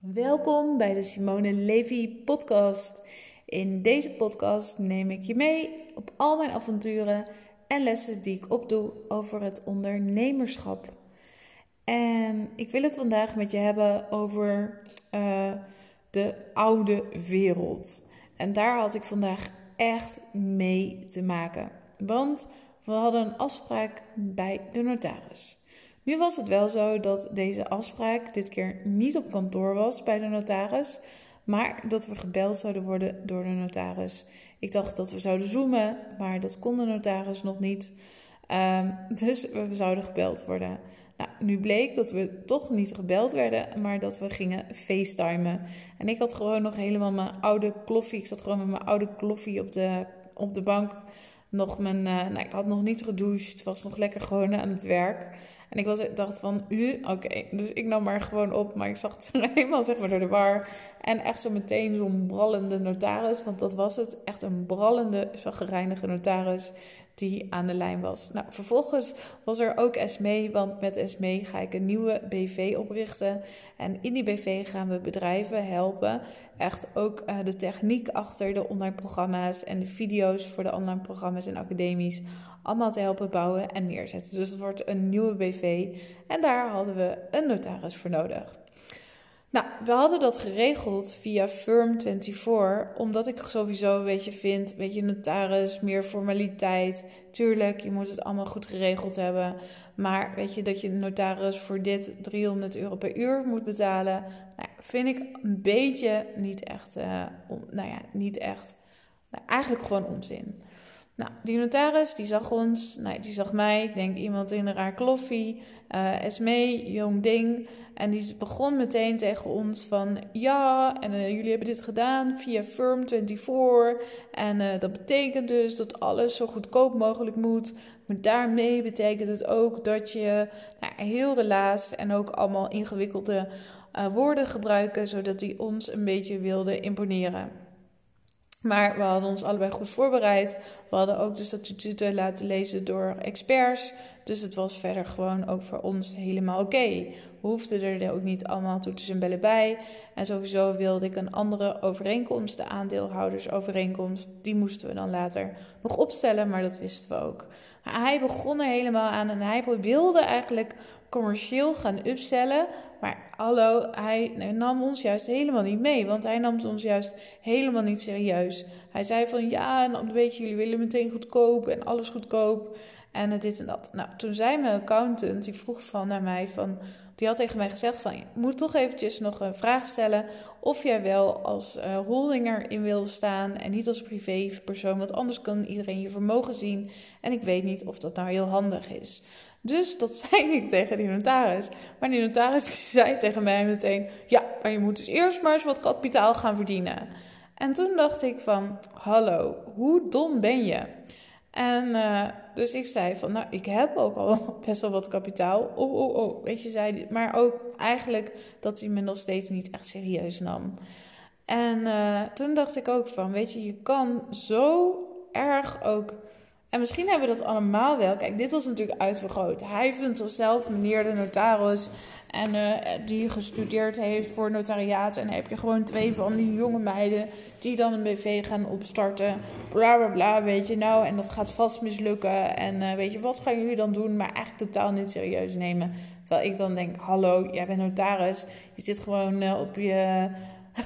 Welkom bij de Simone Levy podcast. In deze podcast neem ik je mee op al mijn avonturen en lessen die ik opdoe over het ondernemerschap. En ik wil het vandaag met je hebben over uh, de oude wereld. En daar had ik vandaag echt mee te maken. Want we hadden een afspraak bij de notaris. Nu was het wel zo dat deze afspraak dit keer niet op kantoor was bij de notaris, maar dat we gebeld zouden worden door de notaris. Ik dacht dat we zouden zoomen, maar dat kon de notaris nog niet. Um, dus we zouden gebeld worden. Nou, nu bleek dat we toch niet gebeld werden, maar dat we gingen facetimen. En ik had gewoon nog helemaal mijn oude kloffie. Ik zat gewoon met mijn oude kloffie op de, op de bank. Nog mijn, uh, nou, ik had nog niet gedoucht, was nog lekker gewoon aan het werk. En ik was, dacht van, u, oké. Dus ik nam maar gewoon op, maar ik zag het helemaal zeg maar door de war. En echt zo meteen zo'n brallende notaris, want dat was het. Echt een brallende, gereinige notaris die aan de lijn was. Nou, vervolgens was er ook Esmee, want met Esmee ga ik een nieuwe BV oprichten. En in die BV gaan we bedrijven helpen. Echt ook uh, de techniek achter de online programma's en de video's voor de online programma's en academies. Allemaal te helpen bouwen en neerzetten. Dus het wordt een nieuwe BV. En daar hadden we een notaris voor nodig. Nou, we hadden dat geregeld via Firm24, omdat ik sowieso, weet je, vind, weet je, notaris, meer formaliteit. Tuurlijk, je moet het allemaal goed geregeld hebben. Maar weet je, dat je notaris voor dit 300 euro per uur moet betalen, nou, vind ik een beetje niet echt, uh, nou ja, niet echt, nou, eigenlijk gewoon onzin. Nou, die notaris, die zag ons, nou, die zag mij, ik denk iemand in een raar kloffie, uh, Esmee, jong ding. En die begon meteen tegen ons van, ja, en uh, jullie hebben dit gedaan via Firm24. En uh, dat betekent dus dat alles zo goedkoop mogelijk moet. Maar daarmee betekent het ook dat je nou, heel relaas en ook allemaal ingewikkelde woorden gebruiken, zodat die ons een beetje wilde imponeren. Maar we hadden ons allebei goed voorbereid. We hadden ook de statuten laten lezen door experts. Dus het was verder gewoon ook voor ons helemaal oké. We hoefden er ook niet allemaal toeters en bellen bij. En sowieso wilde ik een andere overeenkomst, de aandeelhoudersovereenkomst. Die moesten we dan later nog opstellen, maar dat wisten we ook. Hij begon er helemaal aan en hij wilde eigenlijk commercieel gaan upsellen. Maar hallo, hij nam ons juist helemaal niet mee. Want hij nam ons juist helemaal niet serieus. Hij zei van ja, en dan weet je, jullie willen meteen goedkoop en alles goedkoop. En dit en dat. Nou, toen zei mijn accountant, die vroeg van naar mij van... Die had tegen mij gezegd van, je moet toch eventjes nog een vraag stellen... of jij wel als uh, holdinger in wil staan en niet als privépersoon... want anders kan iedereen je vermogen zien. En ik weet niet of dat nou heel handig is. Dus dat zei ik tegen die notaris. Maar die notaris zei tegen mij meteen: Ja, maar je moet dus eerst maar eens wat kapitaal gaan verdienen. En toen dacht ik van, hallo, hoe dom ben je? En uh, dus ik zei van, nou, ik heb ook al best wel wat kapitaal. Oh, oh, oh, weet je, zei Maar ook eigenlijk dat hij me nog steeds niet echt serieus nam. En uh, toen dacht ik ook van, weet je, je kan zo erg ook en misschien hebben we dat allemaal wel. Kijk, dit was natuurlijk uitvergroot. Hij vindt zichzelf meneer de notaris. En uh, die gestudeerd heeft voor notariaat. En dan heb je gewoon twee van die jonge meiden die dan een BV gaan opstarten. Bla bla bla, weet je nou. En dat gaat vast mislukken. En uh, weet je, wat gaan jullie dan doen? Maar eigenlijk totaal niet serieus nemen. Terwijl ik dan denk: hallo, jij bent notaris. Je zit gewoon uh, op je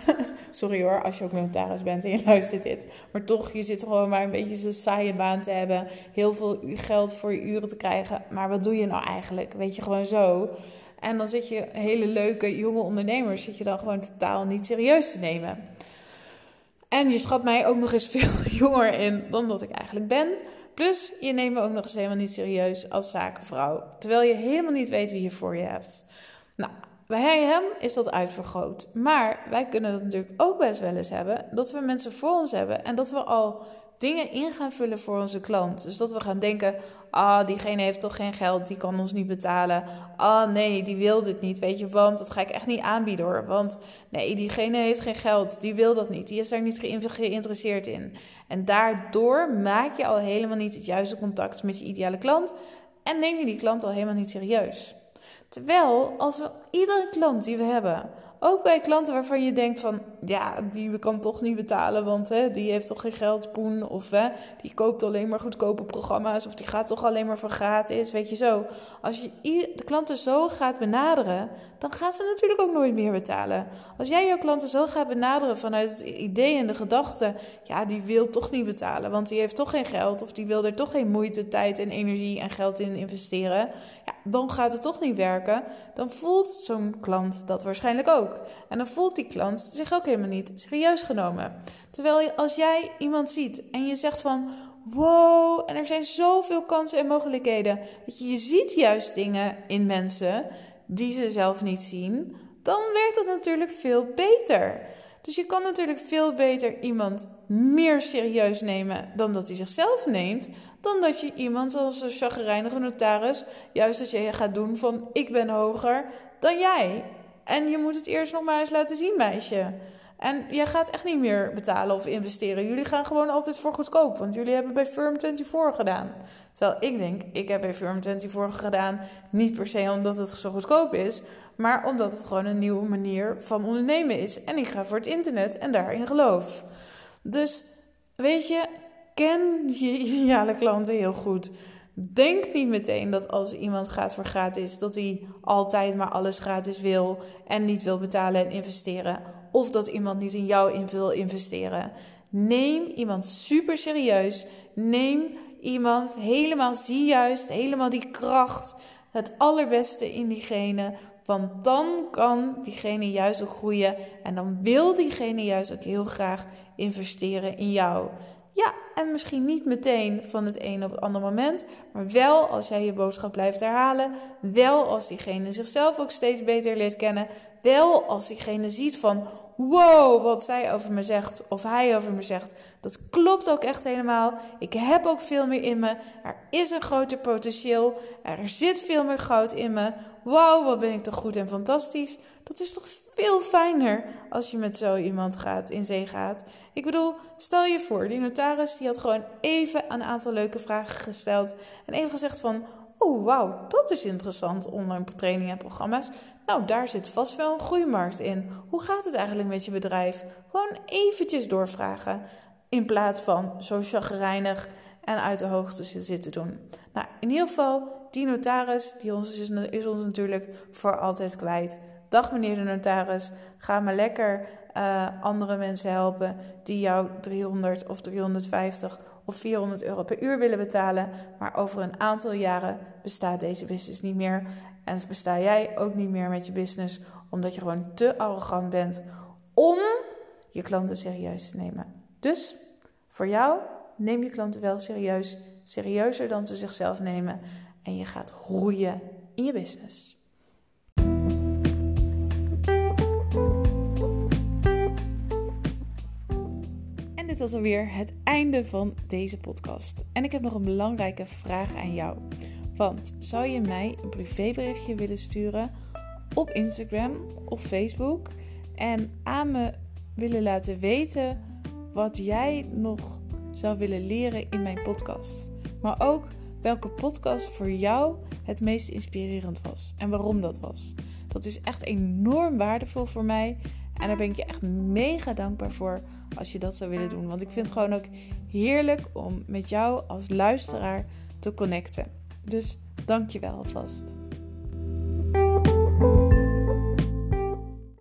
Sorry hoor, als je ook notaris bent en je luistert dit. Maar toch, je zit gewoon maar een beetje zo'n saaie baan te hebben. Heel veel geld voor je uren te krijgen. Maar wat doe je nou eigenlijk? Weet je, gewoon zo. En dan zit je hele leuke jonge ondernemers, zit je dan gewoon totaal niet serieus te nemen. En je schat mij ook nog eens veel jonger in dan dat ik eigenlijk ben. Plus, je neemt me ook nog eens helemaal niet serieus als zakenvrouw. Terwijl je helemaal niet weet wie je voor je hebt. Nou, bij hem is dat uitvergroot. Maar wij kunnen dat natuurlijk ook best wel eens hebben. Dat we mensen voor ons hebben en dat we al dingen in gaan vullen voor onze klant. Dus dat we gaan denken: ah, diegene heeft toch geen geld, die kan ons niet betalen. Ah, nee, die wil dit niet, weet je, want dat ga ik echt niet aanbieden hoor. Want nee, diegene heeft geen geld, die wil dat niet, die is daar niet geïnteresseerd in. En daardoor maak je al helemaal niet het juiste contact met je ideale klant en neem je die klant al helemaal niet serieus. Terwijl als we iedere klant die we hebben Ook bij klanten waarvan je denkt van, ja, die kan toch niet betalen, want hè, die heeft toch geen geld, poen. Of hè, die koopt alleen maar goedkope programma's, of die gaat toch alleen maar voor gratis, weet je zo. Als je de klanten zo gaat benaderen, dan gaan ze natuurlijk ook nooit meer betalen. Als jij jouw klanten zo gaat benaderen vanuit het idee en de gedachte, ja, die wil toch niet betalen, want die heeft toch geen geld, of die wil er toch geen moeite, tijd en energie en geld in investeren, ja, dan gaat het toch niet werken. Dan voelt zo'n klant dat waarschijnlijk ook. En dan voelt die klant zich ook helemaal niet serieus genomen. Terwijl als jij iemand ziet en je zegt van wow, en er zijn zoveel kansen en mogelijkheden. Dat je, je ziet juist dingen in mensen die ze zelf niet zien, dan werkt het natuurlijk veel beter. Dus je kan natuurlijk veel beter iemand meer serieus nemen dan dat hij zichzelf neemt, dan dat je iemand als een chagrijnige notaris, juist dat je gaat doen van ik ben hoger dan jij. En je moet het eerst nog maar eens laten zien, meisje. En jij gaat echt niet meer betalen of investeren. Jullie gaan gewoon altijd voor goedkoop. Want jullie hebben bij Firm24 gedaan. Terwijl ik denk, ik heb bij Firm24 gedaan. Niet per se omdat het zo goedkoop is. Maar omdat het gewoon een nieuwe manier van ondernemen is. En ik ga voor het internet en daarin geloof. Dus weet je, ken je ideale klanten heel goed. Denk niet meteen dat als iemand gaat voor gratis, dat hij altijd maar alles gratis wil en niet wil betalen en investeren. Of dat iemand niet in jou wil investeren. Neem iemand super serieus. Neem iemand helemaal, zie juist helemaal die kracht, het allerbeste in diegene. Want dan kan diegene juist ook groeien en dan wil diegene juist ook heel graag investeren in jou. Ja, en misschien niet meteen van het een op het andere moment, maar wel als jij je boodschap blijft herhalen, wel als diegene zichzelf ook steeds beter leert kennen, wel als diegene ziet van wow, wat zij over me zegt of hij over me zegt, dat klopt ook echt helemaal. Ik heb ook veel meer in me. Er is een groter potentieel. Er zit veel meer goud in me. Wow, wat ben ik toch goed en fantastisch. Dat is toch veel fijner als je met zo iemand gaat, in zee gaat. Ik bedoel, stel je voor, die notaris die had gewoon even een aantal leuke vragen gesteld. En even gezegd van, oh wauw, dat is interessant, online trainingen en programma's. Nou, daar zit vast wel een groeimarkt in. Hoe gaat het eigenlijk met je bedrijf? Gewoon eventjes doorvragen. In plaats van zo chagrijnig en uit de hoogte zitten doen. Nou, in ieder geval, die notaris die ons is, is ons natuurlijk voor altijd kwijt. Dag meneer de notaris, ga maar lekker uh, andere mensen helpen die jou 300 of 350 of 400 euro per uur willen betalen. Maar over een aantal jaren bestaat deze business niet meer. En besta jij ook niet meer met je business, omdat je gewoon te arrogant bent om je klanten serieus te nemen. Dus voor jou, neem je klanten wel serieus, serieuzer dan ze zichzelf nemen. En je gaat groeien in je business. Dit was alweer het einde van deze podcast. En ik heb nog een belangrijke vraag aan jou. Want zou je mij een privéberichtje willen sturen op Instagram of Facebook en aan me willen laten weten wat jij nog zou willen leren in mijn podcast? Maar ook welke podcast voor jou het meest inspirerend was en waarom dat was. Dat is echt enorm waardevol voor mij en daar ben ik je echt mega dankbaar voor als je dat zou willen doen. Want ik vind het gewoon ook heerlijk om met jou als luisteraar te connecten. Dus dank je wel alvast.